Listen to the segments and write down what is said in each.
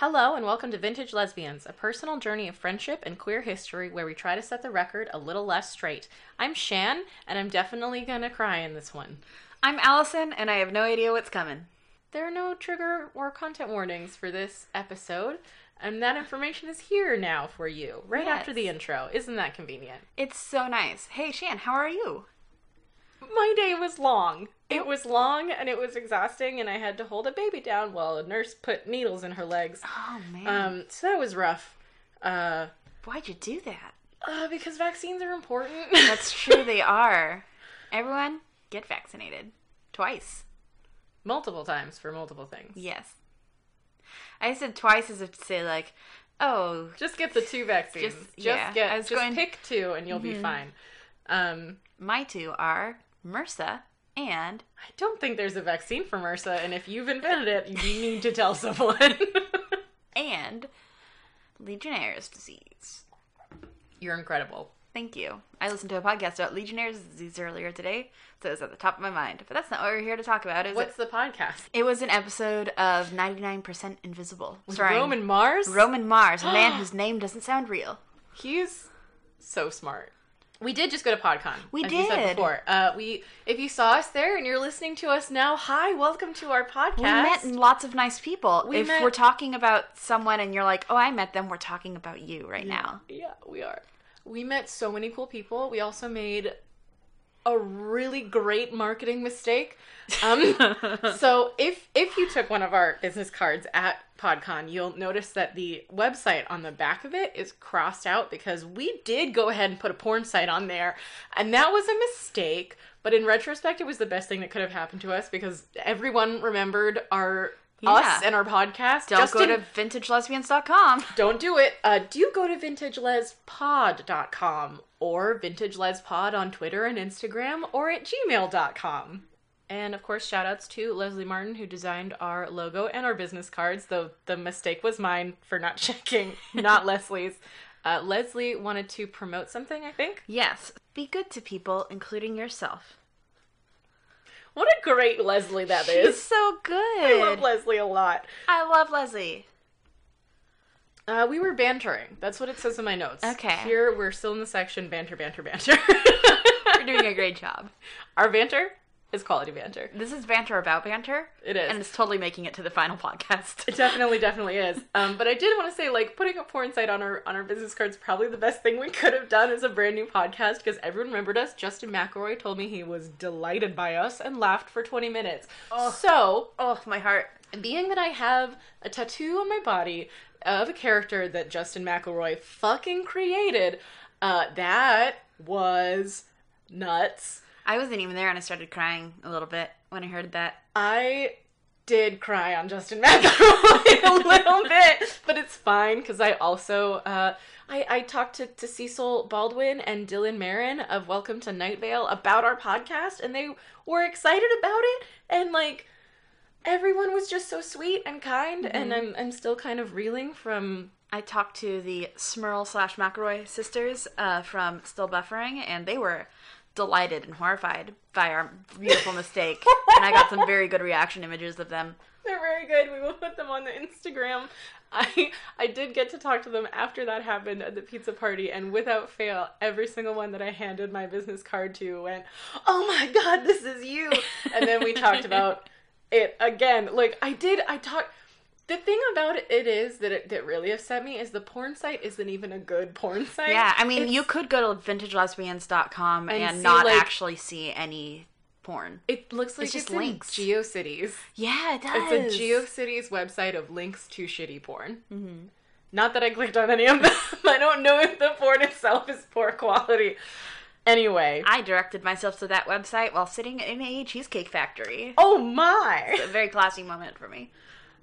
Hello, and welcome to Vintage Lesbians, a personal journey of friendship and queer history where we try to set the record a little less straight. I'm Shan, and I'm definitely gonna cry in this one. I'm Allison, and I have no idea what's coming. There are no trigger or content warnings for this episode, and that information is here now for you, right after the intro. Isn't that convenient? It's so nice. Hey, Shan, how are you? My day was long. It was long and it was exhausting, and I had to hold a baby down while a nurse put needles in her legs. Oh man, Um, so that was rough. Uh, why'd you do that? uh, because vaccines are important. That's true, they are. Everyone, get vaccinated twice. multiple times for multiple things. Yes. I said twice as if to say like, oh, Just get the two vaccines. Just- Just, yeah, get just going- pick two and you'll be Mhm. fine. Um, my two are MRSA and I don't think there's a vaccine for MRSA, and if you've invented it, you need to tell someone. and Legionnaire's disease. You're incredible. Thank you. I listened to a podcast about Legionnaire's disease earlier today, so it was at the top of my mind. But that's not what we're here to talk about, is What's it? the podcast? It was an episode of 99% Invisible, With Roman Mars? Roman Mars, a man whose name doesn't sound real. He's so smart. We did just go to PodCon. We as said did. before. Uh, we, if you saw us there and you're listening to us now, hi, welcome to our podcast. We met lots of nice people. We if met- we're talking about someone and you're like, oh, I met them, we're talking about you right now. Yeah, we are. We met so many cool people. We also made a really great marketing mistake. Um, so if if you took one of our business cards at PodCon, you'll notice that the website on the back of it is crossed out because we did go ahead and put a porn site on there, and that was a mistake. But in retrospect, it was the best thing that could have happened to us because everyone remembered our Yeah. us and our podcast. Don't Just go to vintagelesbians.com. don't do it. Uh, do go to vintagelespod.com or vintagelespod on Twitter and Instagram or at gmail.com. And of course, shout outs to Leslie Martin, who designed our logo and our business cards, though the mistake was mine for not checking, not Leslie's. Uh, Leslie wanted to promote something, I think. Yes. Be good to people, including yourself. What a great Leslie that She's is. so good. I love Leslie a lot. I love Leslie. Uh, we were bantering. That's what it says in my notes. Okay. Here, we're still in the section banter, banter, banter. You're doing a great job. Our banter is quality banter. This is banter about banter, It is. and it's totally making it to the final podcast. it definitely, definitely is. Um, but I did want to say, like, putting a porn site on our on our business cards probably the best thing we could have done as a brand new podcast because everyone remembered us. Justin McElroy told me he was delighted by us and laughed for twenty minutes. Oh, So, oh, my heart. being that I have a tattoo on my body of a character that Justin McElroy fucking created, uh, that was nuts. I wasn't even there, and I started crying a little bit when I heard that. I did cry on Justin McElroy a little bit, but it's fine because I also uh, I, I talked to, to Cecil Baldwin and Dylan Marron of Welcome to Night Vale about our podcast, and they were excited about it, and like everyone was just so sweet and kind, and I'm I'm still kind of reeling from I talked to the Smirl slash McElroy sisters uh, from Still Buffering, and they were delighted and horrified by our beautiful mistake. and I got some very good reaction images of them. They're very good. We will put them on the Instagram. I I did get to talk to them after that happened at the pizza party, and without fail, every single one that I handed my business card to went, "Oh my god, this is you!" And then we talked about it again. Like I did, I talked. The thing about it is that it that really upset me is the porn site isn't even a good porn site. Yeah, I mean, It's- you could go to vintagelesbians.com and, And see, not like- actually see any porn. It looks like It's it's, just in links. GeoCities. Yeah, it does. It's a GeoCities website of links to shitty porn. Mm-hmm. Not that I clicked on any of them. I don't know if the porn itself is poor quality. Anyway. I directed myself to that website while sitting in a cheesecake factory. Oh my! It's a very classy moment for me.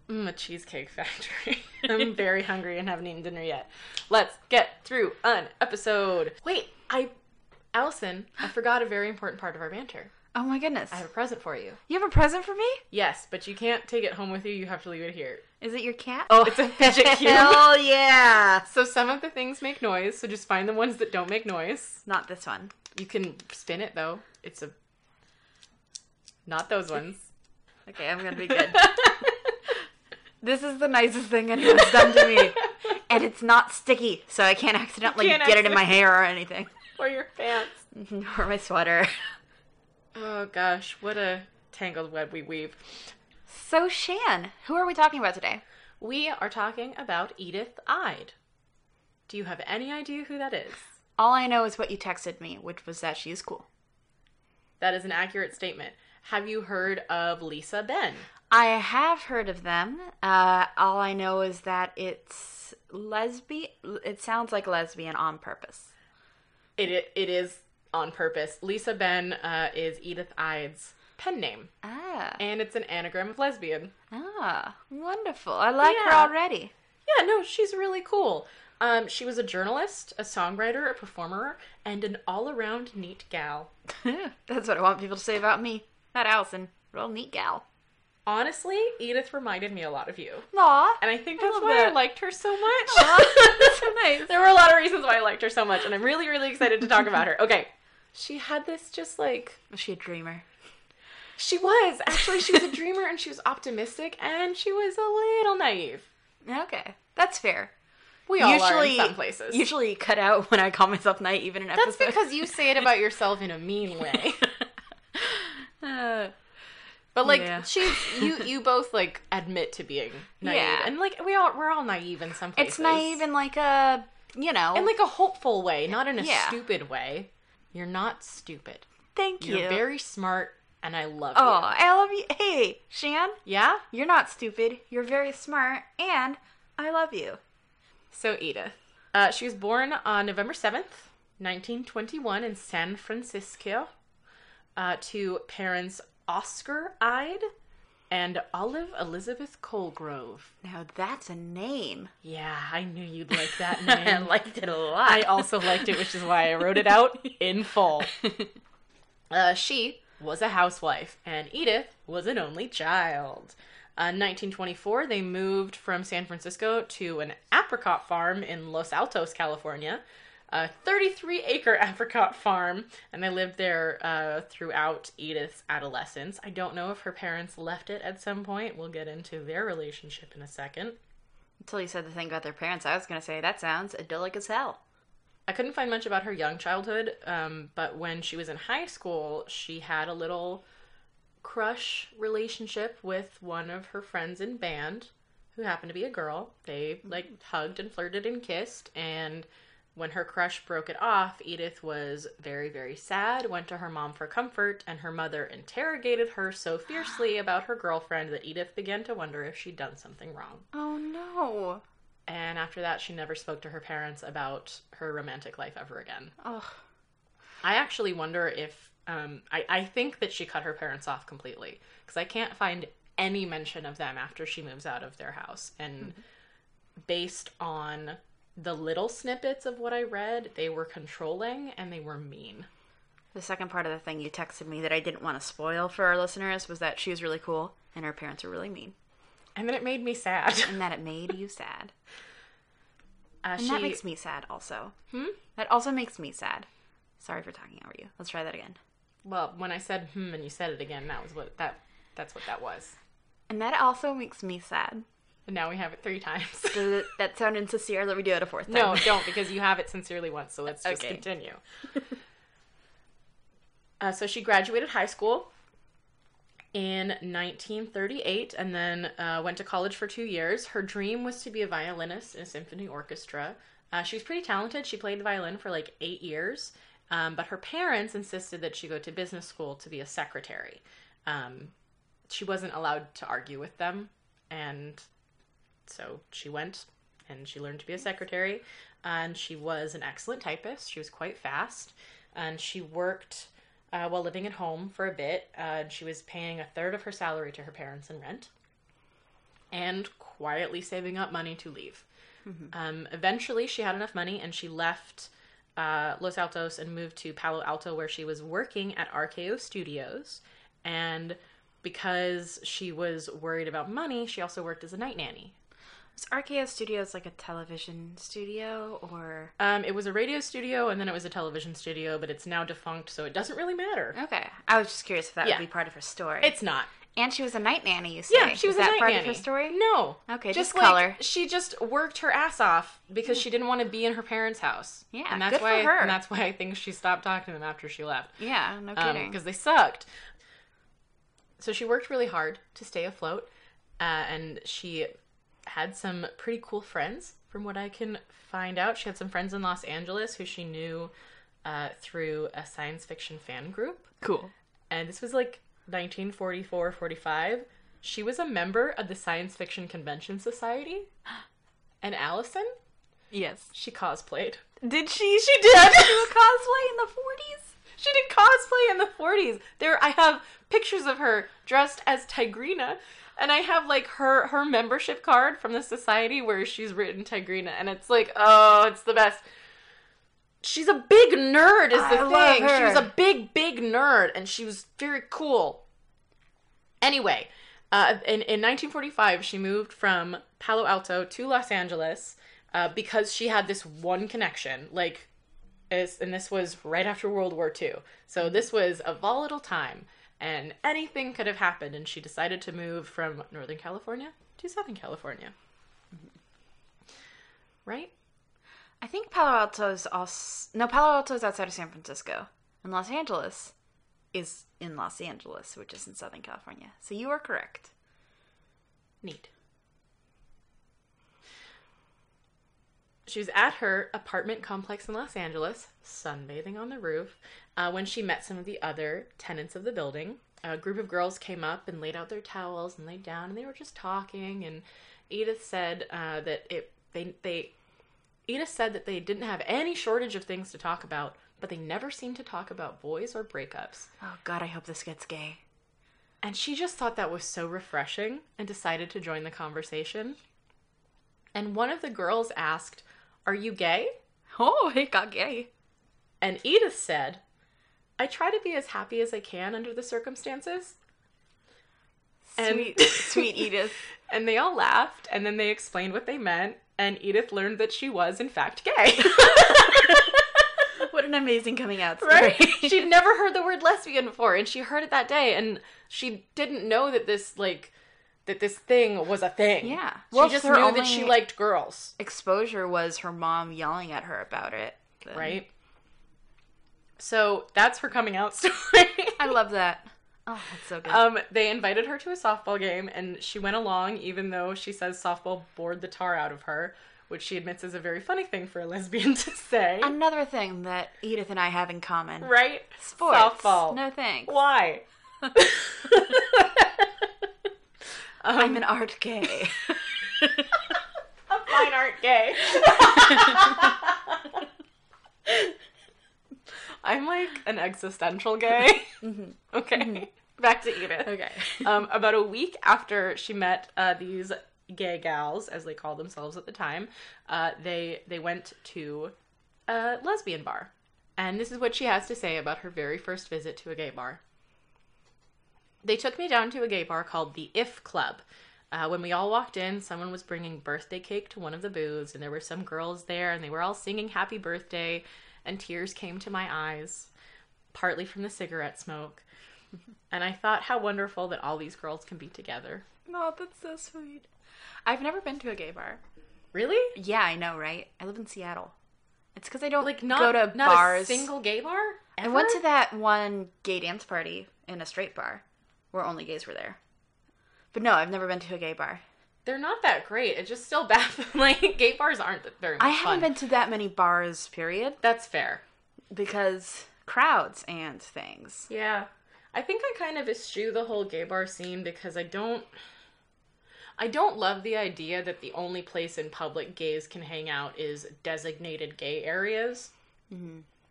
Mm, a cheesecake factory. I'm very hungry and haven't eaten dinner yet. Let's get through an episode. Wait, I. Allison, I forgot a very important part of our banter. Oh my goodness. I have a present for you. You have a present for me? Yes, but you can't take it home with you. You have to leave it here. Is it your cat? Oh, it's a fidget cube. Hell yeah! So some of the things make noise, so just find the ones that don't make noise. Not this one. You can spin it though. It's a not those ones. Okay, I'm gonna be good. This is the nicest thing anyone's done to me. And it's not sticky, so I can't accidentally Can't get it in my hair or anything. or your pants. Mm-hmm, or my sweater. Oh gosh, what a tangled web we weave. So, Shan, who are we talking about today? We are talking about Edythe Eyde. Do you have any idea who that is? All I know is what you texted me, which was that she is cool. That is an accurate statement. Have you heard of Lisa Ben? I have heard of them. Uh, all I know is that it's lesbian. It sounds like lesbian on purpose. It it, it is on purpose. Lisa Ben uh, is Edythe Eyde's pen name, Ah, and it's an anagram of lesbian. ah, wonderful. I like her already. Yeah, no, she's really cool. Um, she was a journalist, a songwriter, a performer, and an all-around neat gal. That's what I want people to say about me. Not Allison. Real neat gal. Honestly, Edythe reminded me a lot of you. Aw. And I think that's love why I liked her so much. Aw, so nice. there were a lot of reasons why I liked her so much, and I'm really, really excited to talk about her. Okay. She had this just like. Was she a dreamer? She was. Actually, she was a dreamer and she was optimistic and she was a little naive. Okay, that's fair. We all are in some places. Usually cut out when I call myself naive in an That's episode. That's because you say it about yourself in a mean way. Uh, But like Yeah. she's you you both like admit to being naive. Yeah. And like we all we're all naive in some places. it's naive in like a, you know. in like a hopeful way, not in a Yeah. stupid way. You're not stupid. thank you. You're you. very smart and I love oh, you. Oh, I love you. Hey, Shan, Yeah? you're not stupid. You're very smart, and I love you. So Edythe. Uh, she was born on November 7th, 1921 in San Francisco uh, to parents Oscar Eyde and Olive Elizabeth Colgrove. Now that's a name. Yeah, I knew you'd like that name. I liked it a lot. I also liked it, which is why I wrote it out in full. Uh, she was a housewife, and Edythe was an only child. Uh, 1924, they moved from San Francisco to an apricot farm in Los Altos, California, a 33 acre apricot farm, and they lived there uh, throughout Edythe's adolescence. I don't know if her parents left it at some point. We'll get into their relationship in a second. Until you said the thing about their parents, I was gonna say that sounds idyllic as hell. I couldn't find much about her young childhood, um, but when she was in high school, she had a little crush relationship with one of her friends in band, who happened to be a girl. They like hugged and flirted and kissed, and when her crush broke it off, Edythe was very, very sad, went to her mom for comfort, and her mother interrogated her so fiercely about her girlfriend that Edythe began to wonder if she'd done something wrong. Oh no. And after that, she never spoke to her parents about her romantic life ever again. Ugh. I actually wonder if um, I, I think that she cut her parents off completely because I can't find any mention of them after she moves out of their house. And based on the little snippets of what I read, they were controlling and they were mean. The second part of the thing you texted me that I didn't want to spoil for our listeners was that she was really cool and her parents were really mean, And then it made me sad. and that it made you sad. Uh, And she, that makes me sad also. Hmm? That also makes me sad. Sorry for talking over you. Let's try that again. well, when I said hmm and you said it again, that was what that that's what that was. And that also makes me sad. And now we have it three times. Does it, that sound insincere? Let me do it a fourth time. No, don't because you have it sincerely once. So let's just Okay. continue. uh, so she graduated high school in 1938 and then uh, went to college for two years. Her dream was to be a violinist in a symphony orchestra. Uh, she was pretty talented. She played the violin for like eight years, um, but her parents insisted that she go to business school to be a secretary. Um, she wasn't allowed to argue with them, and so she went and she learned to be a secretary. And she was an excellent typist. She was quite fast, and she worked uh, while living at home for a bit. Uh, she was paying a third of her salary to her parents in rent, and quietly saving up money to leave. Um, eventually, she had enough money, and she left uh, Los Altos and moved to Palo Alto, where she was working at RKO Studios. And because she was worried about money, she also worked as a night nanny. Was RKO Studios like a television studio or? Um, it was a radio studio and then it was a television studio, but it's now defunct, so it doesn't really matter. Okay, I was just curious if that Yeah. would be part of her story. It's not. And she was a night nanny, you say? Yeah, she was Is a that night part nanny. of her story? No. Okay, just just like, color. She just worked her ass off because she didn't want to be in her parents' house. Yeah, and that's good for why. her. And that's why I think she stopped talking to them after she left. Yeah, no kidding. because they sucked. So she worked really hard to stay afloat, uh, and she had some pretty cool friends, from what I can find out. She had some friends in Los Angeles who she knew uh, through a science fiction fan group, cool. and this was like 1944 45. She was a member of the Science Fiction Convention Society, and Allison, Yes. she cosplayed. Did she? She did. do a cosplay in the 40s? She did cosplay in the 40s. There I have pictures of her dressed as Tigrina and I have like her her membership card from the society where she's written Tigrina and it's like, "Oh, it's the best." She's a big nerd is the I thing. She was a big big nerd and she was very cool. Anyway, uh, in, in 1945, she moved from Palo Alto to Los Angeles uh, because she had this one connection. Like, is, and this was right after World War II. So this was a volatile time, and anything could have happened. And she decided to move from Northern California to Southern California. Mm-hmm. Right? I think Palo Alto is also no Palo Alto is outside of San Francisco, and Los Angeles is in Los Angeles, which is in Southern California. So you are correct. Neat. She was at her apartment complex in Los Angeles, sunbathing on the roof, uh, when she met some of the other tenants of the building. A group of girls came up and laid out their towels and laid down, and they were just talking. And Edythe said uh, that it they they Edythe said that they didn't have any shortage of things to talk about, but they never seemed to talk about boys or breakups. Oh God, I hope this gets gay. And she just thought that was so refreshing and decided to join the conversation. And one of the girls asked, Are you gay? Oh, it got gay. And Edythe said, I try to be as happy as I can under the circumstances. And- Sweet, sweet Edythe. And they all laughed, and then they explained what they meant, and Edythe learned that she was, in fact, gay. What an amazing coming out story. right? She'd never heard the word lesbian before, and she heard it that day, and she didn't know that this, like, that this thing was a thing. Yeah. She Well, just her knew that she liked girls. Exposure was her mom yelling at her about it. Then- right? So that's her coming out story. I love that. Oh, that's so good. um, they invited her to a softball game, and she went along, even though she says softball bored the tar out of her, which she admits is a very funny thing for a lesbian to say. Another thing that Edythe and I have in common. right? Sports. Softball. No thanks. Why? Um, I'm an art gay. a fine art gay. I'm like an existential gay. Okay. Back to Edythe. Okay. Um, about a week after she met uh, these gay gals, as they called themselves at the time, uh, they they went to a lesbian bar, and this is what she has to say about her very first visit to a gay bar. They took me down to a gay bar called the If Club. Uh, when we all walked in, someone was bringing birthday cake to one of the booths, and there were some girls there, and they were all singing "Happy Birthday," and tears came to my eyes, partly from the cigarette smoke. And I thought how wonderful that all these girls can be together. Oh, that's so sweet. I've never been to a gay bar. Really? Yeah, I know, right? I live in Seattle. It's because I don't Like not go to not bars. a single gay bar? I went to that one gay dance party in a straight bar where only gays were there. But no, I've never been to a gay bar. They're not that great. It's just still baffling. Like gay bars aren't very I haven't fun. been to that many bars, period, That's fair. because crowds and things. Yeah. I think I kind of eschew the whole gay bar scene because I don't I don't love the idea that the only place in public gays can hang out is designated gay areas.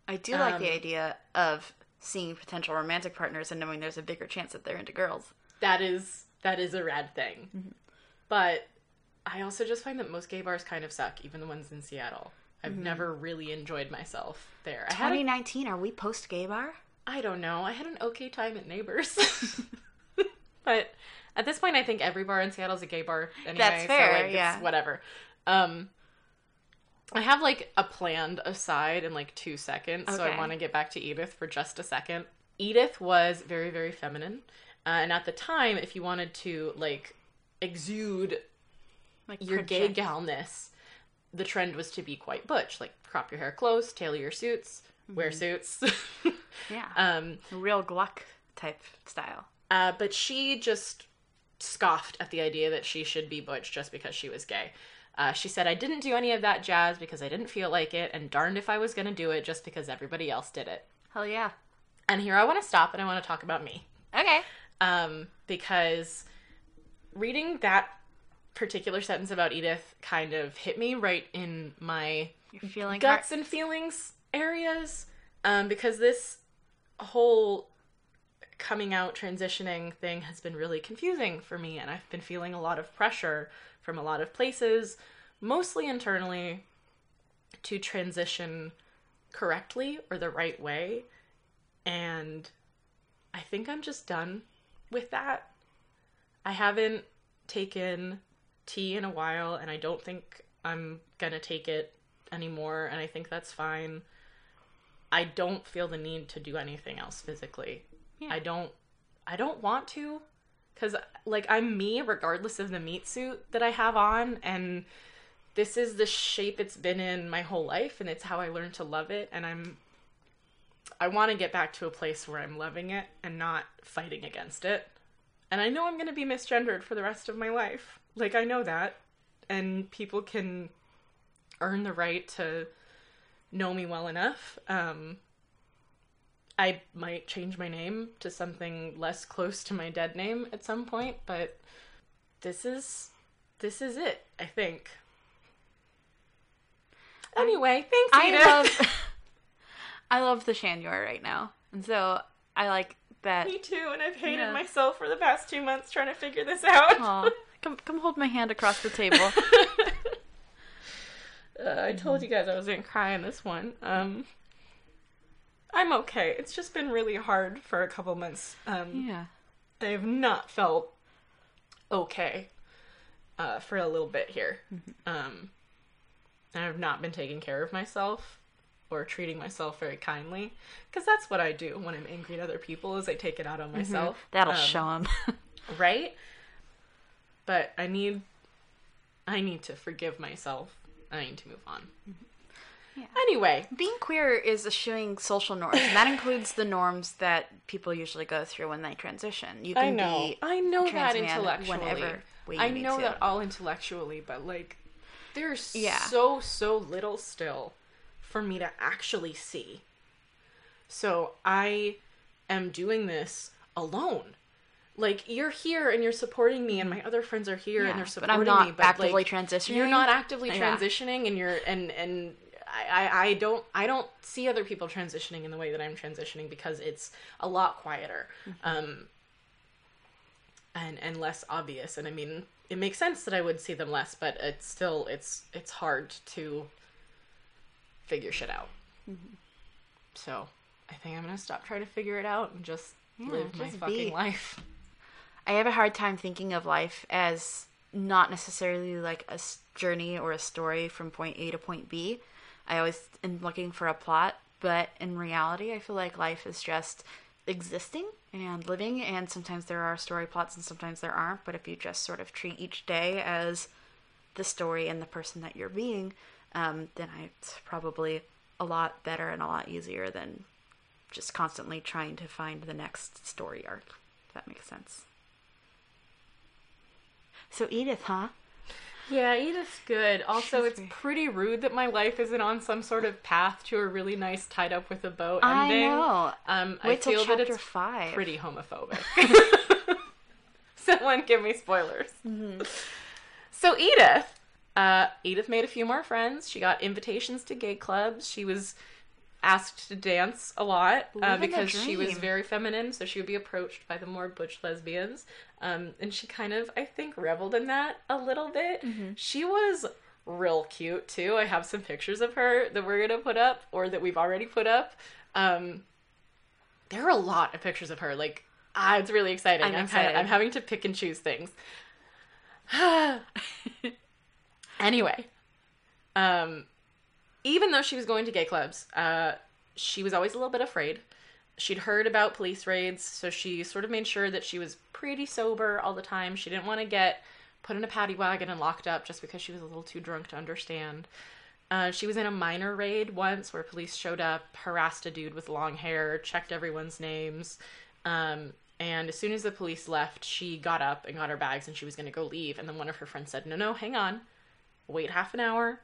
I do like the Um, idea of seeing potential romantic partners and knowing there's a bigger chance that they're into girls. That is that is a rad thing. Mm-hmm. But I also just find that most gay bars kind of suck, even the ones in Seattle. I've Mm-hmm. never really enjoyed myself there. I had a 2019, are we post gay bar? I don't know. I had an okay time at Neighbors. but at this point, I think every bar in Seattle is a gay bar anyway. That's so, fair, like, it's yeah. whatever. Um, I have like a planned aside in like two seconds, so I want to get back to Edythe for just a second. Edythe was very, very feminine. Uh, and at the time, if you wanted to like exude Like your gay galness, the trend was to be quite butch, like crop your hair close, tailor your suits, wear suits. Yeah. um, Real Gluck type style. uh, but she just scoffed at the idea that she should be butch just because she was gay. Uh, she said, I didn't do any of that jazz because I didn't feel like it, and darned if I was going to do it just because everybody else did it. Hell yeah. And here I want to stop and I want to talk about me. Okay. Um, because reading that particular sentence about Edythe kind of hit me right in my guts and feelings areas um, because this whole coming out transitioning thing has been really confusing for me and i've been feeling a lot of pressure from a lot of places mostly internally to transition correctly or the right way and i think i'm just done with that i haven't taken T in a while and i don't think i'm gonna take it anymore and i think that's fine. I don't feel the need to do anything else physically. Yeah. i don't i don't want to because like i'm me regardless of the meat suit that i have on and this is the shape it's been in my whole life and it's how i learned to love it and i'm i want to get back to a place where i'm loving it and not fighting against it and i know i'm going to be misgendered for the rest of my life like i know that and people can earn the right to know me well enough um I might change my name to something less close to my dead name at some point, but this is this is it, I think. Anyway, thanks, I love I love the Shan you are right now. And so I like that Me too, and I've hated Yeah. myself for the past two months trying to figure this out. Come come hold my hand across the table. Uh, I told you guys I was gonna cry in this one. Um, I'm okay. It's just been really hard for a couple months. Um, yeah. I have not felt okay uh, for a little bit here. Um, I have not been taking care of myself or treating myself very kindly because that's what I do when I'm angry at other people is I take it out on myself. That'll Um, show them. right. But I need, I need to forgive myself. I need to move on. Yeah. Anyway, Being queer is eschewing social norms, and that includes the norms that people usually go through when they transition. You can I know, be I know that intellectually. whenever way you I know that all intellectually, but like, there's Yeah. so so little still for me to actually see. So I am doing this alone. Like you're here and you're supporting me, and my other friends are here Yeah, and they're supporting but I'm not me. But actively like, transitioning. you're not actively Yeah. transitioning, and you're and and I, I I don't I don't see other people transitioning in the way that I'm transitioning because it's a lot quieter. Mm-hmm. Um, and and less obvious and i mean it makes sense that i would see them less but it's still it's it's hard to figure shit out Mm-hmm. so i think i'm gonna stop trying to figure it out and just Yeah, live my just fucking be. life I have a hard time thinking of life as not necessarily like a journey or a story from point A to point B. I always am looking for a plot, but in reality, I feel like life is just existing and living, and sometimes there are story plots and sometimes there aren't. But if you just sort of treat each day as the story and the person that you're being, um, then I, it's probably a lot better and a lot easier than just constantly trying to find the next story arc. If that makes sense. So Edythe, huh? yeah edythe's good also it's very- pretty rude that my life isn't on some sort of path to a really nice tied up with a bow I ending know. um i Wait till feel that chapter it's five. pretty homophobic. Someone give me spoilers. Mm-hmm. So Edythe, uh, Edythe made a few more friends. She got invitations to gay clubs. She was asked to dance a lot uh, because she was very feminine. So she would be approached by the more butch lesbians, um, and she kind of, I think, reveled in that a little bit. Mm-hmm. She was real cute too. I have some pictures of her that we're gonna put up or that we've already put up. Um, there are a lot of pictures of her. Like, ah, it's really exciting. I'm I'm, kinda- I'm having to pick and choose things. anyway, um, even though she was going to gay clubs, uh, she was always a little bit afraid. she'd heard about police raids, so she sort of made sure that she was pretty sober all the time. She didn't want to get put in a paddy wagon and locked up just because she was a little too drunk to understand. Uh, she was in a minor raid once where police showed up, harassed a dude with long hair, checked everyone's names. Um, and as soon as the police left, she got up and got her bags and she was going to go leave. And then one of her friends said, No, no, hang on. Wait half an hour.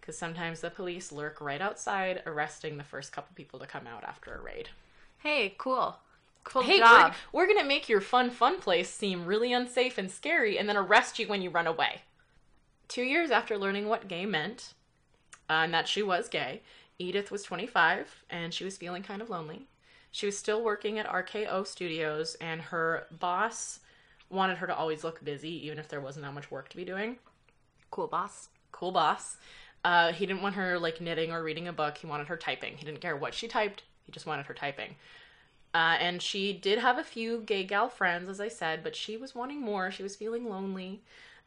Because sometimes the police lurk right outside, arresting the first couple people to come out after a raid. Hey, cool. Cool Hey, job. we're, we're going to make your fun, fun place seem really unsafe and scary and then arrest you when you run away. Two years after learning what gay meant, uh, and that she was gay, Edythe was 25 and she was feeling kind of lonely. She was still working at RKO Studios, and her boss wanted her to always look busy, even if there wasn't that much work to be doing. Cool boss. Cool boss. Uh, he didn't want her like knitting or reading a book. He wanted her typing. He didn't care what she typed. He just wanted her typing. Uh, and she did have a few gay gal friends, as I said, but she was wanting more. She was feeling lonely.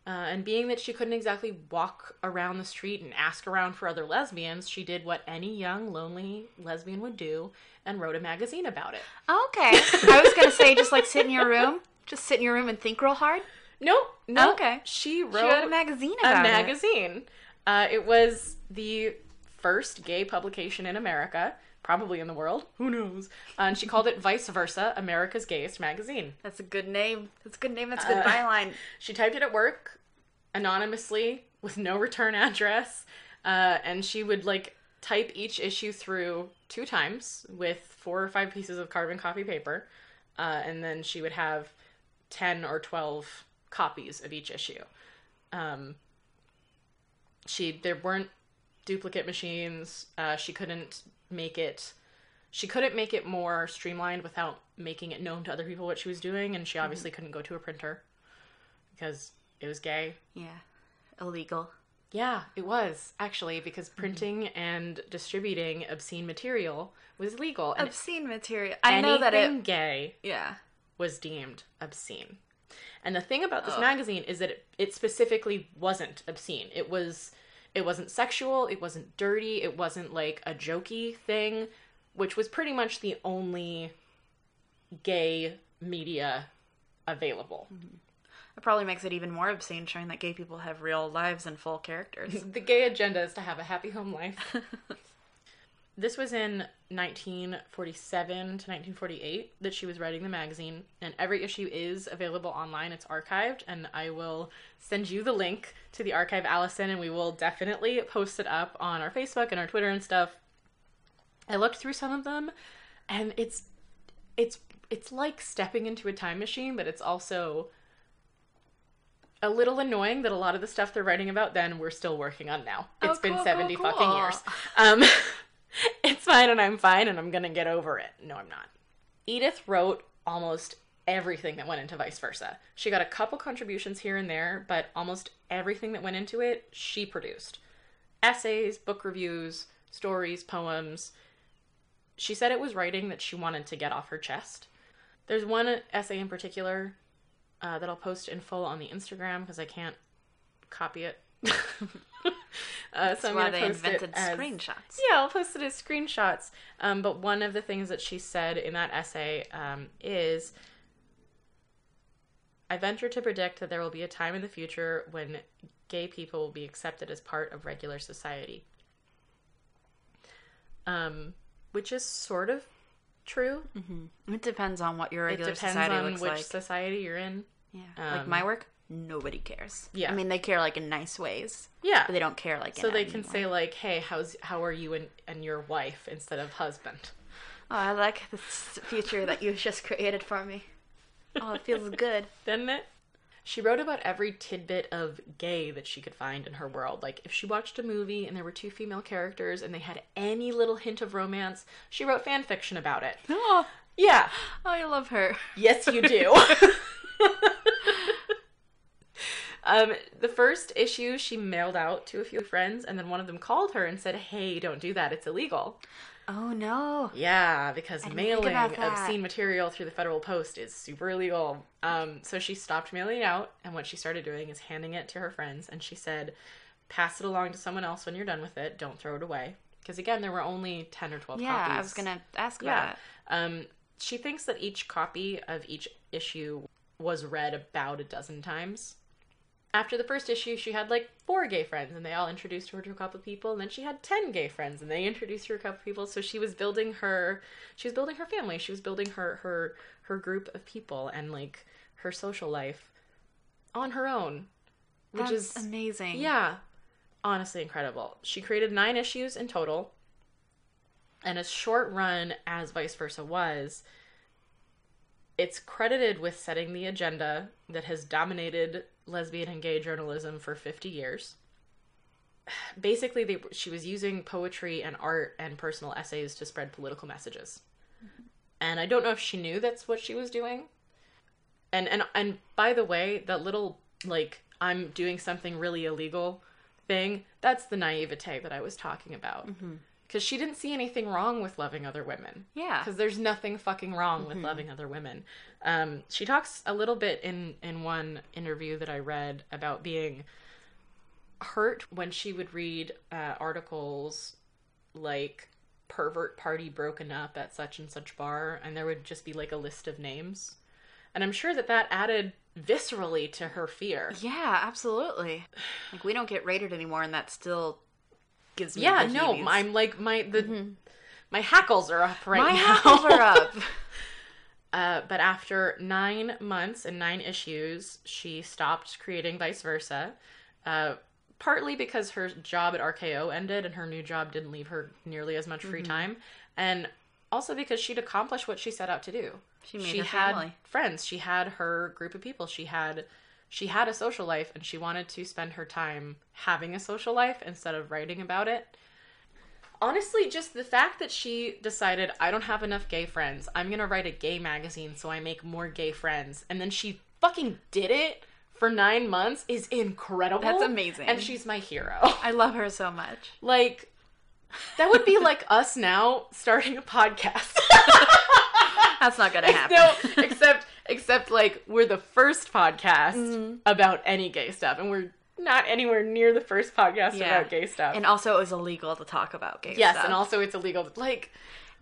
Uh, and being that she couldn't exactly walk around the street and ask around for other lesbians, she did what any young, lonely lesbian would do and wrote a magazine about it. Okay. I was gonna say just like sit in your room, just sit in your room and think real hard. Nope, no. Okay. She wrote, She wrote a magazine a about it. magazine. Uh, it was the first gay publication in America, probably in the world. Who knows? Uh, and she called it Vice Versa, America's Gayest Magazine. That's a good name. That's a good name. That's a good Uh, byline. She typed it at work anonymously with no return address, uh, and she would like type each issue through two times with four or five pieces of carbon copy paper, uh, and then she would have ten or twelve copies of each issue. Um, she there weren't duplicate machines. Uh, she couldn't make it. She couldn't make it more streamlined without making it known to other people what she was doing, and she obviously couldn't go to a printer because it was gay. Yeah. Illegal. Yeah, it was actually because printing and distributing obscene material was legal, and Obscene material. I know that it. gay Yeah. was deemed obscene. And the thing about this Ugh. magazine is that it, it specifically wasn't obscene. It was it wasn't sexual, it wasn't dirty, it wasn't like a jokey thing, which was pretty much the only gay media available. Mm-hmm. It probably makes it even more obscene showing that gay people have real lives and full characters. the gay agenda is to have a happy home life. this was in 1947 to 1948 that she was writing the magazine, and every issue is available online. It's archived, and I will send you the link to the archive, Allison, and we will definitely post it up on our Facebook and our Twitter and stuff. I looked through some of them, and it's it's it's like stepping into a time machine, but it's also a little annoying that a lot of the stuff they're writing about then we're still working on now. Oh, It's been 70 cool, fucking years. Um it's fine and I'm fine and I'm going to get over it. No, I'm not. Edythe wrote almost everything that went into vice versa. She got a couple contributions here and there, but almost everything that went into it, she produced. Essays, book reviews, stories, poems. She said it was writing that she wanted to get off her chest. There's one essay in particular uh, that I'll post in full on the Instagram because I can't copy it. uh, so That's I'm why they post invented it as, screenshots. yeah, I'll post it as screenshots. Um, but one of the things that she said in that essay um, is I venture to predict that there will be a time in the future when gay people will be accepted as part of regular society. Um, which is sort of true. It depends on what your It regular depends society on looks which like. society you're in. yeah. like um, my work, nobody cares. Yeah. I mean, they care like in nice ways, Yeah. but they don't care like. So they can anymore. say like, "Hey, how's how are you and, and your wife?" instead of husband. "Oh, I like this future that you just created for me. Oh, it feels good." didn't it? She wrote about every tidbit of gay that she could find in her world. Like, if she watched a movie and there were two female characters and they had any little hint of romance, she wrote fan fiction about it. Oh, Yeah. Oh, I love her. Yes, you do. um, the first issue she mailed out to a few friends, and then one of them called her and said, Hey, don't do that. It's illegal. Oh no. Yeah, because mailing obscene material through the federal post is super illegal. Um, so she stopped mailing it out, and what she started doing is handing it to her friends, and she said, "Pass it along to someone else when you're done with it. Don't throw it away." because again, there were only ten or twelve. Yeah, copies. I was gonna ask about Yeah. it. Um, she thinks that each copy of each issue was read about a dozen times. After the first issue, she had like four gay friends, and they all introduced her to a couple of people. And then she had ten gay friends, and they introduced her to a couple of people. So she was building her, she was building her family. She was building her her her group of people and like her social life on her own, which That's is amazing. yeah, honestly incredible. She created nine issues in total, and as short run as Vice Versa was, it's credited with setting the agenda that has dominated lesbian and gay journalism for 50 years. Basically, they, she was using poetry and art and personal essays to spread political messages. Mm-hmm. And I don't know if she knew that's what she was doing. And and and by the way, that little like I'm doing something really illegal thing, that's the naivete that I was talking about. Mm-hmm. Because she didn't see anything wrong with loving other women. Yeah. Because there's nothing fucking wrong with loving other women. Um, she talks a little bit in in one interview that I read about being hurt when she would read uh, articles like pervert party broken up at such and such bar and there would just be like a list of names and i'm sure that that added viscerally to her fear Yeah, absolutely. Like we don't get rated anymore, and that still gives me. yeah no i'm like my the my hackles are up right my now My hackles are up. Uh, but after nine months and nine issues, she stopped creating Vice Versa. Uh, partly because her job at RKO ended and her new job didn't leave her nearly as much free Mm-hmm. time, and also because she'd accomplished what she set out to do. She made she had family. friends. She had her group of people. She had she had a social life, and she wanted to spend her time having a social life instead of writing about it. Honestly just the fact that she decided i don't have enough gay friends. I'm gonna write a gay magazine so i make more gay friends. And then she fucking did it for nine months is incredible. That's amazing. and she's my hero. I love her so much. like that would be like us now starting a podcast That's not gonna happen. no except except like we're the first podcast Mm-hmm. about any gay stuff and we're not anywhere near the first podcast Yeah. about gay stuff And also, it was illegal to talk about gay stuff. yes stuff. and also it's illegal To, like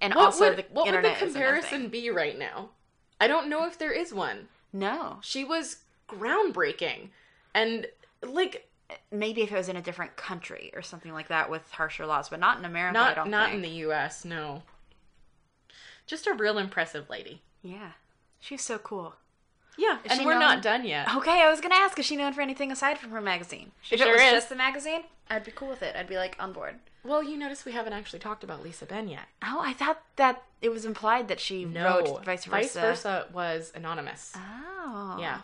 and What also would, the what would the internet isn't a comparison be right now? I don't know if there is one. No, She was groundbreaking. And like maybe if it was in a different country or something like that with harsher laws, but not in America. I not not think. in the US, no. Just a real impressive lady. Yeah, she's so cool. Yeah, Is and we're known- not done yet. Okay, I was gonna ask, is she known for anything aside from her magazine? She if sure it was is. just the magazine, I'd be cool with it. I'd be like on board. Well, you notice we haven't actually talked about Lisa Ben yet. Oh, I thought that it was implied that she wrote vice versa. Vice versa was anonymous. Oh, Yeah.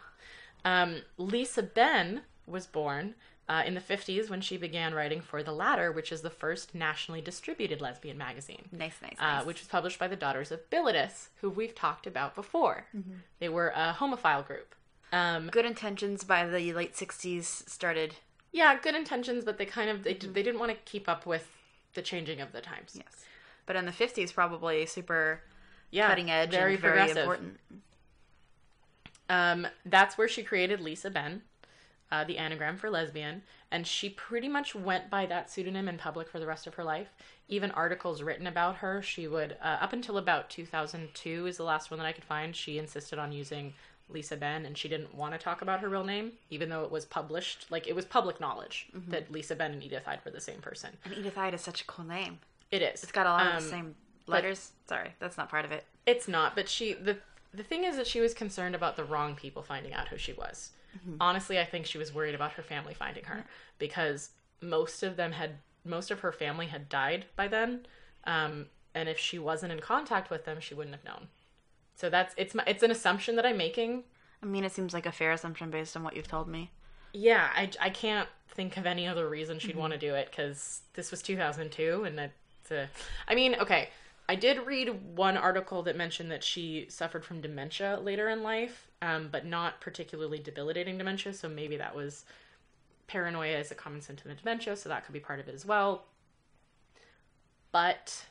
Um, Lisa Ben was born uh, in the 50s when she began writing for The Ladder, which is the first nationally distributed lesbian magazine. Nice, nice, uh, nice. which was published by the Daughters of Bilitis, who we've talked about before. Mm-hmm. They were a homophile group. Um, Good intentions by the late '60s started. yeah, good intentions, but they kind of they, they didn't want to keep up with the changing of the times. Yes, but in the '50s, probably super Yeah, cutting edge very and very important. Um, that's where she created Lisa Ben, uh, the anagram for lesbian, and she pretty much went by that pseudonym in public for the rest of her life. Even articles written about her, she would, uh, up until about 2002 is the last one that I could find, she insisted on using Lisa Ben, and she didn't want to talk about her real name, even though it was published, like it was public knowledge that Lisa Ben and Edythe Eyde were the same person. And Edythe Eyde is such a cool name. It is. It's got a lot of Um, the same letters. Sorry, that's not part of it. It's not, but she the the thing is that she was concerned about the wrong people finding out who she was. Mm-hmm. Honestly, I think she was worried about her family finding her because most of them had most of her family had died by then, um, and if she wasn't in contact with them, she wouldn't have known. So that's it's my, it's an assumption that I'm making. I mean, it seems like a fair assumption based on what you've told me. Yeah, I, I can't think of any other reason Mm-hmm. she'd want to do it because this was 2002 and that's a, I mean, okay, I did read one article that mentioned that she suffered from dementia later in life, um, but not particularly debilitating dementia, so maybe that was paranoia is a common symptom of dementia, so that could be part of it as well. But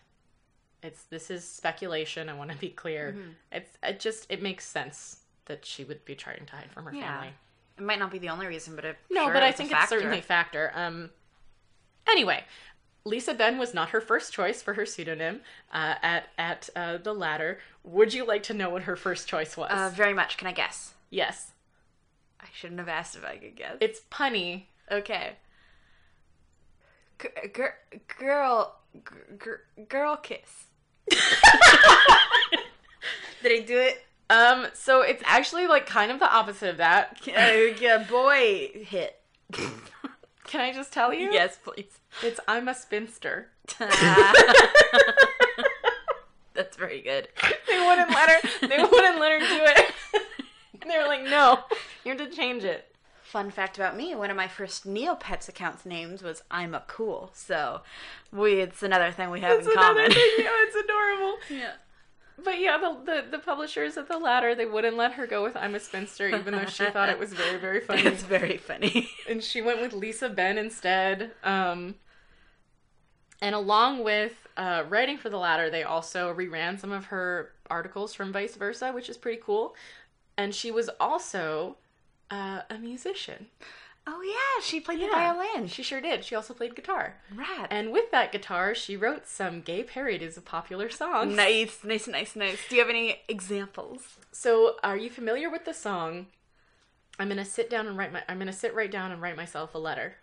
it's this is speculation. I want to be clear. Mm-hmm. It's it just it makes sense that she would be trying to hide from her Yeah. family. It might not be the only reason, but it, No, sure, but I think it's certainly a factor. Um, anyway, Lisa Ben was not her first choice for her pseudonym uh, at at uh, the Ladder. Would you like to know what her first choice was? Uh, very much. Can I guess? yes, I shouldn't have asked if I could guess. it's punny. okay. G- gir- girl, g- girl kiss. Did I do it? Um, so it's actually like kind of the opposite of that. Uh, yeah, boy hit. Can I just tell you? yes, please. It's I'm a spinster. That's very good. They wouldn't let her. They wouldn't let her do it. they were like, "No, you have to change it." Fun fact about me: one of my first Neopets accounts names was I'm a cool. So, we it's another thing we have It's in another common. thing. Yeah, it's adorable. yeah. But yeah, the, the the publishers of the Ladder they wouldn't let her go with I'm a spinster, even though she thought it was very very funny. It's very funny. and she went with Lisa Ben instead. Um, and along with uh, writing for the Ladder, they also reran some of her articles from Vice Versa, which is pretty cool. And she was also uh, a musician. Oh yeah, she played the Yeah. violin. She sure did. She also played guitar. Rad. And with that guitar, she wrote some gay parodies of popular songs. nice, nice, nice, nice. Do you have any examples? So, are you familiar with the song? I'm gonna sit down and write my. I'm gonna sit right down and write myself a letter.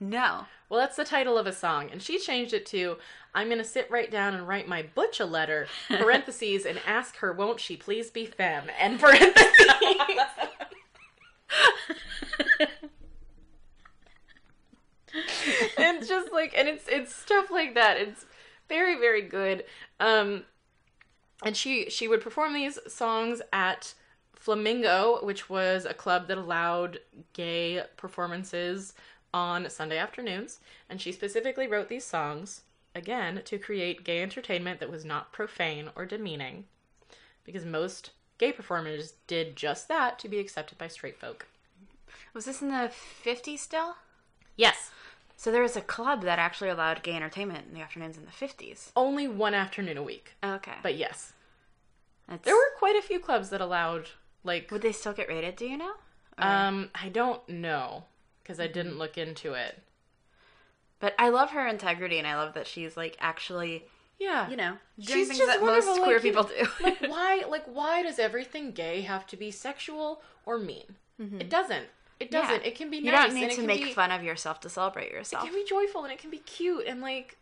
No. Well, that's the title of a song, and she changed it to "I'm gonna sit right down and write my butch a letter." Parentheses and ask her, won't she please be femme? And parentheses. and just like, and it's it's stuff like that. It's very very good. Um, and she she would perform these songs at Flamingo, which was a club that allowed gay performances on Sunday afternoons, and she specifically wrote these songs again to create gay entertainment that was not profane or demeaning, because most gay performers did just that to be accepted by straight folk. Was this in the 50s still? Yes, So there was a club that actually allowed gay entertainment in the afternoons in the 50s. only one afternoon a week, Okay. but yes, That's- there were quite a few clubs that allowed like Would they still get rated, do you know? Or- um I don't know because I didn't look into it. But I love her integrity and I love that she's like actually, Yeah, you know, doing She's things that most queer you people do. like why like why does everything gay have to be sexual or mean? It doesn't. It doesn't. Yeah. It can be Nice you don't need to make be, fun of yourself to celebrate yourself. It can be joyful and it can be cute and like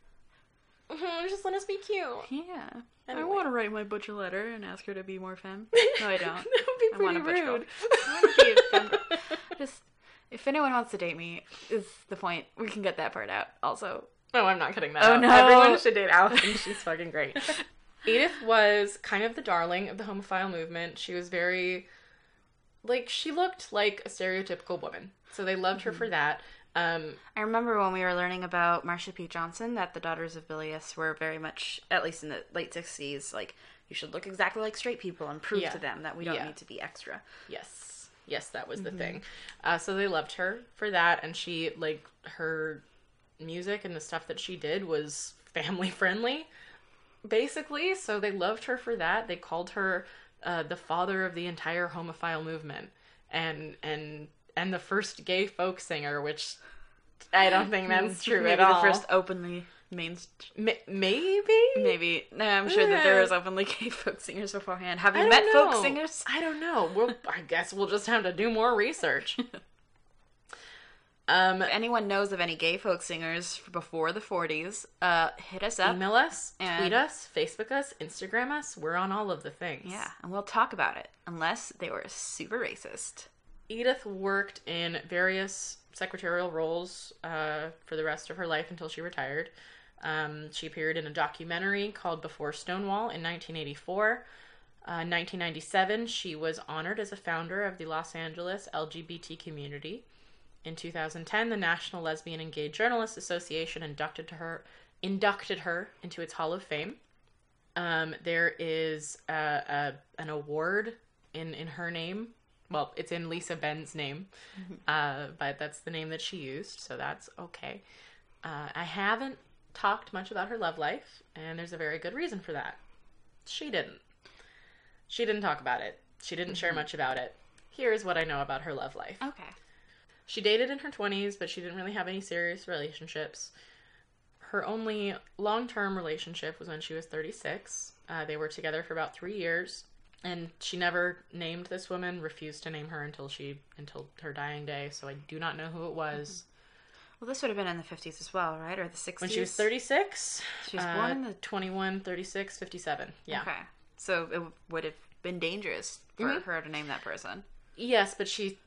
just let us be cute. Yeah. Anyway. I want to write my butcher letter and ask her to be more femme. No, I don't. that would be pretty rude. I want to be femme. Just if anyone wants to date me, is the point. We can get that part out. Also, No, I'm not cutting that Oh, out. no. Everyone should date Alison. She's fucking great. Edythe was kind of the darling of the homophile movement. She was very like she looked like a stereotypical woman. So they loved her Mm-hmm. for that. Um I remember when we were learning about Marsha P. Johnson that the Daughters of Bilitis were very much, at least in the late '60s, like you should look exactly like straight people and prove Yeah. to them that we don't Yeah. need to be extra. Yes. Yes, that was the Mm-hmm. thing. Uh, so they loved her for that, and she like her music and the stuff that she did was family friendly, basically. So they loved her for that. They called her uh, the father of the entire homophile movement, and and and the first gay folk singer, which I don't think that's true Maybe at the first openly main. Ma- maybe. Maybe no, I'm sure that there was openly gay folk singers beforehand. Have you met folk singers? I don't know. We'll, I guess we'll just have to do more research. um, If anyone knows of any gay folk singers before the 40s, uh, hit us up. email us, tweet us, Facebook us, Instagram us. We're on all of the things. Yeah, and we'll talk about it, unless they were super racist. Edythe worked in various secretarial roles uh, for the rest of her life until she retired. Um, she appeared in a documentary called Before Stonewall in 1984. Uh, 1997, she was honored as a founder of the Los Angeles LGBT community. In 2010, the National Lesbian and Gay Journalists Association inducted her inducted her into its Hall of Fame. Um, there is a, a, an award in in her name. Well, it's in Lisa Ben's name, uh, but that's the name that she used, so that's okay. Uh, I haven't talked much about her love life, and there's a very good reason for that. She didn't. She didn't talk about it. She didn't share much about it. Here is what I know about her love life. Okay. She dated in her 20s, but she didn't really have any serious relationships. her only long term relationship was when she was 36. Uh, they were together for about three years, and she never named this woman. Refused to name her until she until her dying day. So I do not know who it was. Well, this would have been in the 50s as well, right? Or the 60s? When she was 36, She was uh, born in the- 21, 36, 57. Yeah. Okay. So it would have been dangerous for Mhm. her to name that person. Yes, but she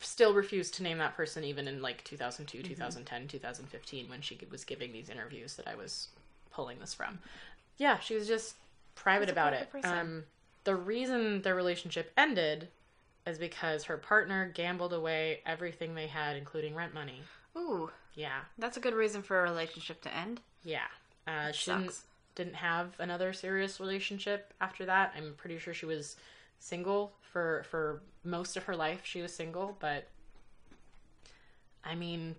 still refused to name that person even in like 2002, 2010, 2015 when she was giving these interviews that I was pulling this from. Yeah, she was just private about private it. Um, the reason their relationship ended is because her partner gambled away everything they had, including rent money. Ooh, Yeah, that's a good reason for a relationship to end. yeah. Uh, she didn't, didn't have another serious relationship after that. I'm pretty sure she was single for for most of her life. She was single, but I mean,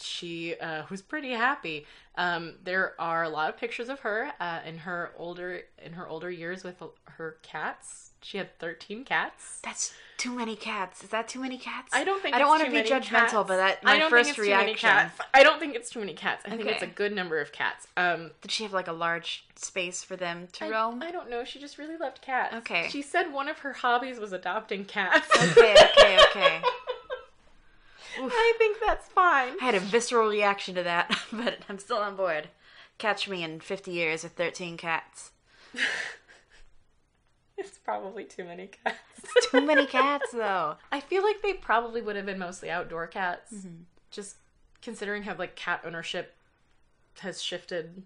she uh, was pretty happy. Um, there are a lot of pictures of her uh, in her older in her older years with her cats. She had 13 cats. That's too many cats. Is that too many cats? I don't think I don't want to be judgmental, but that my I don't first think it's too many reaction. cats. I don't think it's too many cats. I think it's a good number of cats. Um, Did she have like a large space for them to I, roam? I don't know. She just really loved cats. Okay. She said one of her hobbies was adopting cats. Okay, okay, okay. I think that's fine. I had a visceral reaction to that, but I'm still on board. Catch me in 50 years with 13 cats. It's probably too many cats. Too many cats, though. I feel like they probably would have been mostly outdoor cats. Mm-hmm. Just considering how like cat ownership has shifted.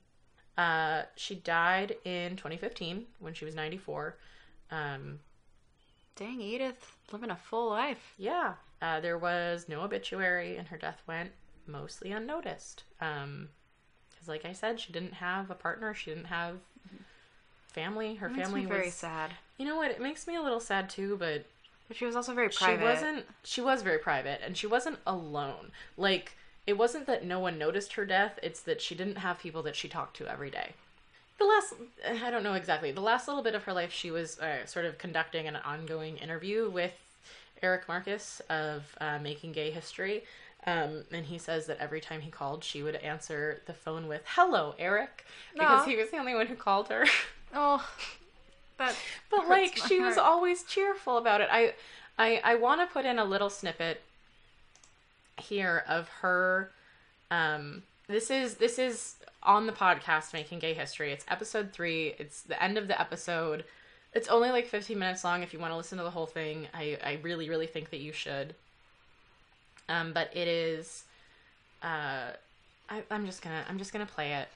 Uh, she died in 2015 when she was 94. Um, Dang, Edythe, living a full life. yeah, uh, there was no obituary, and her death went mostly unnoticed. Um, because, like I said, she didn't have a partner. She didn't have family. Her family very was. sad. You know what? It makes me a little sad too, but But she was also very private. she wasn't. She was very private, and she wasn't alone. Like it wasn't that no one noticed her death. It's that she didn't have people that she talked to every day. The last, I don't know exactly. The last little bit of her life, she was uh, sort of conducting an ongoing interview with Eric Marcus of uh, Making Gay History. Um, and he says that every time he called, she would answer the phone with "Hello, Eric," because Aw. he was the only one who called her. Oh, that. but like she was always cheerful about it i i i want to put in a little snippet here of her um this is this is on the podcast making gay history it's episode three it's the end of the episode it's only like 15 minutes long if you want to listen to the whole thing. I i really really think that you should. Um but it is uh I, i'm just gonna i'm just gonna play it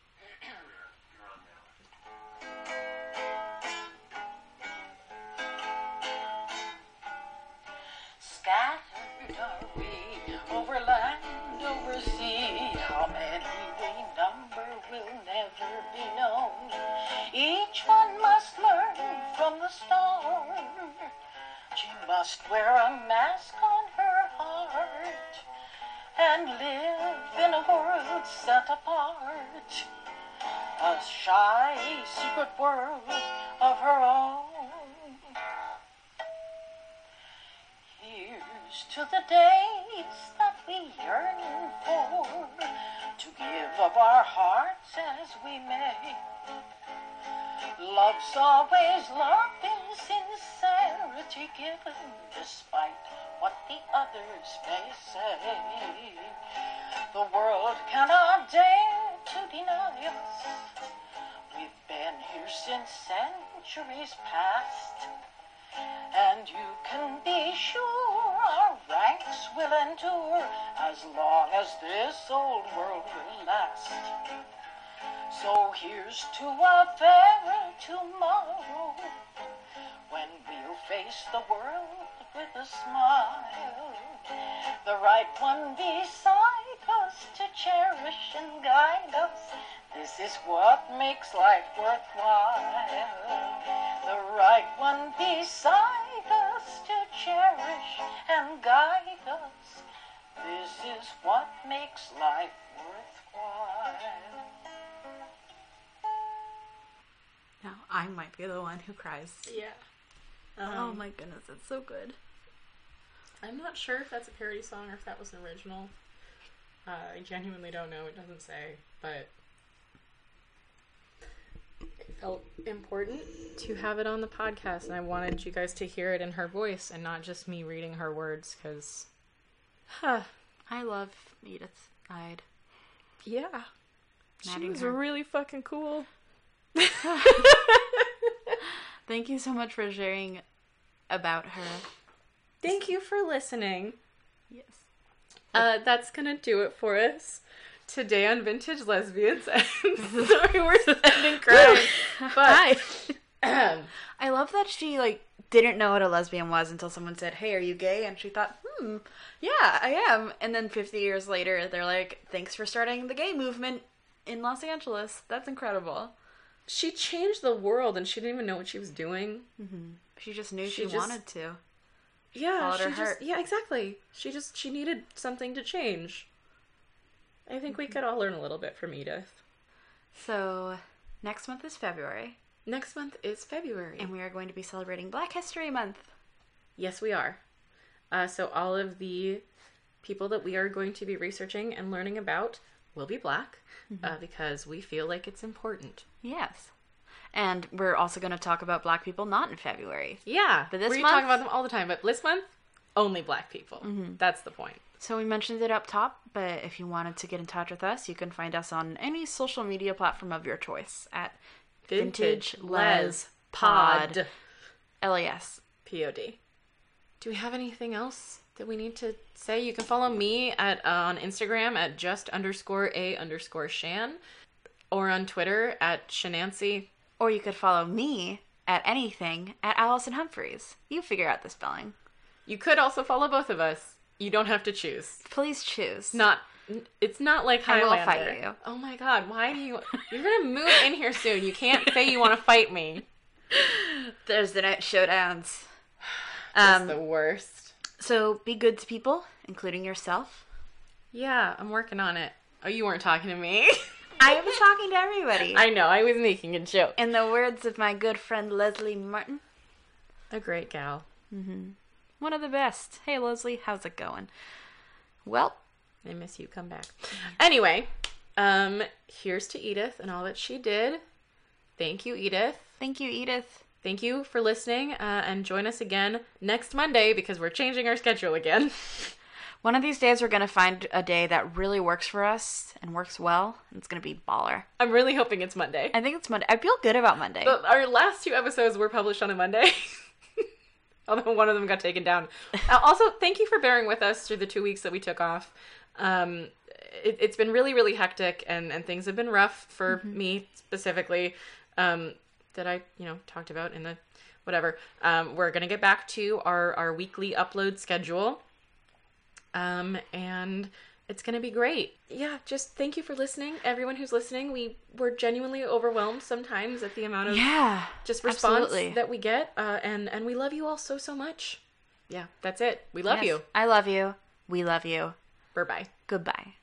wear a mask on her heart and live in a world set apart. A shy, secret world of her own. Here's to the days that we yearn for, to give of our hearts as we may. Love's always love given, despite what the others may say. The world cannot dare to deny us. We've been here since centuries past. And you can be sure our ranks will endure as long as this old world will last. So here's to a fairer tomorrow face the world with a smile. The right one beside us to cherish and guide us. This is what makes life worthwhile. The right one beside us to cherish and guide us. This is what makes life worthwhile. Now I might be the one who cries. yeah oh Um, my goodness, it's so good. I'm not sure if that's a parody song or if that was an original. Uh, I genuinely don't know. It doesn't say, but it felt important to have it on the podcast, and I wanted you guys to hear it in her voice and not just me reading her words. Because, huh, I love Edythe Eyde. yeah, she was her. really fucking cool. Thank you so much for sharing about her. Thank you for listening. Yes. Uh, that's gonna do it for us today on Vintage Lesbians. Sorry, we're ending crying. Hi. Um, I love that she like didn't know what a lesbian was until someone said, "Hey, are you gay?" and she thought, "Hmm, yeah, I am." And then 50 years later, they're like, "Thanks for starting the gay movement in Los Angeles." That's incredible. She changed the world, and she didn't even know what she was doing. She just knew She she, just- wanted to. Yeah, she her just heart. yeah, exactly. She just she needed something to change. I think we could all learn a little bit from Edythe. So, next month is February, Next month is February. and we are going to be celebrating Black History Month. Yes, we are. Uh, so all of the people that we are going to be researching and learning about will be black uh, because we feel like it's important. Yes. And we're also going to talk about black people not in February. Yeah, But this we month- talk about them all the time, but this month only black people. That's the point. So we mentioned it up top, but if you wanted to get in touch with us, you can find us on any social media platform of your choice at Vintage Les Pod. LAS. Pod. Do we have anything else that we need to say? You can follow me at uh, on Instagram at just underscore a underscore shan, or on Twitter at shenancy. Or you could follow me at anything at Alison Humphreys. You figure out the spelling. You could also follow both of us. You don't have to choose. Please choose. Not. It's not like I will Highlander. fight you. Oh my god! Why do you? You're gonna move in here soon. You can't say you want to fight me. Thursday night showdowns. That's Um, the worst. so be good to people, including yourself. Yeah, I'm working on it. Oh, you weren't talking to me. I was talking to everybody. I know. I was making a joke. In the words of my good friend Leslie Martin, A great gal. one of the best. Hey Leslie, how's it going? Well, I miss you. Come back. Anyway, um, here's to Edythe and all that she did. Thank you, Edythe. thank you, Edythe. Thank you for listening, uh, and join us again next Monday because we're changing our schedule again. One of these days, we're gonna find a day that really works for us and works well, and it's gonna be baller. I'm really hoping it's Monday. I think it's Monday. I feel good about Monday. But our last two episodes were published on a Monday. Although one of them got taken down. Uh, also, thank you for bearing with us through the two weeks that we took off. Um, it, it's been really, really hectic, and, and things have been rough for me specifically. Um, that I, you know, talked about in the whatever. Um, we're gonna get back to our our weekly upload schedule. Um, and it's gonna be great. Yeah, just thank you for listening, everyone who's listening. We we're genuinely overwhelmed sometimes at the amount of yeah, just response absolutely. that we get, uh, and and we love you all so so much. Yeah, that's it. We love Yes. you. I love you. We love you. Bye bye. Goodbye.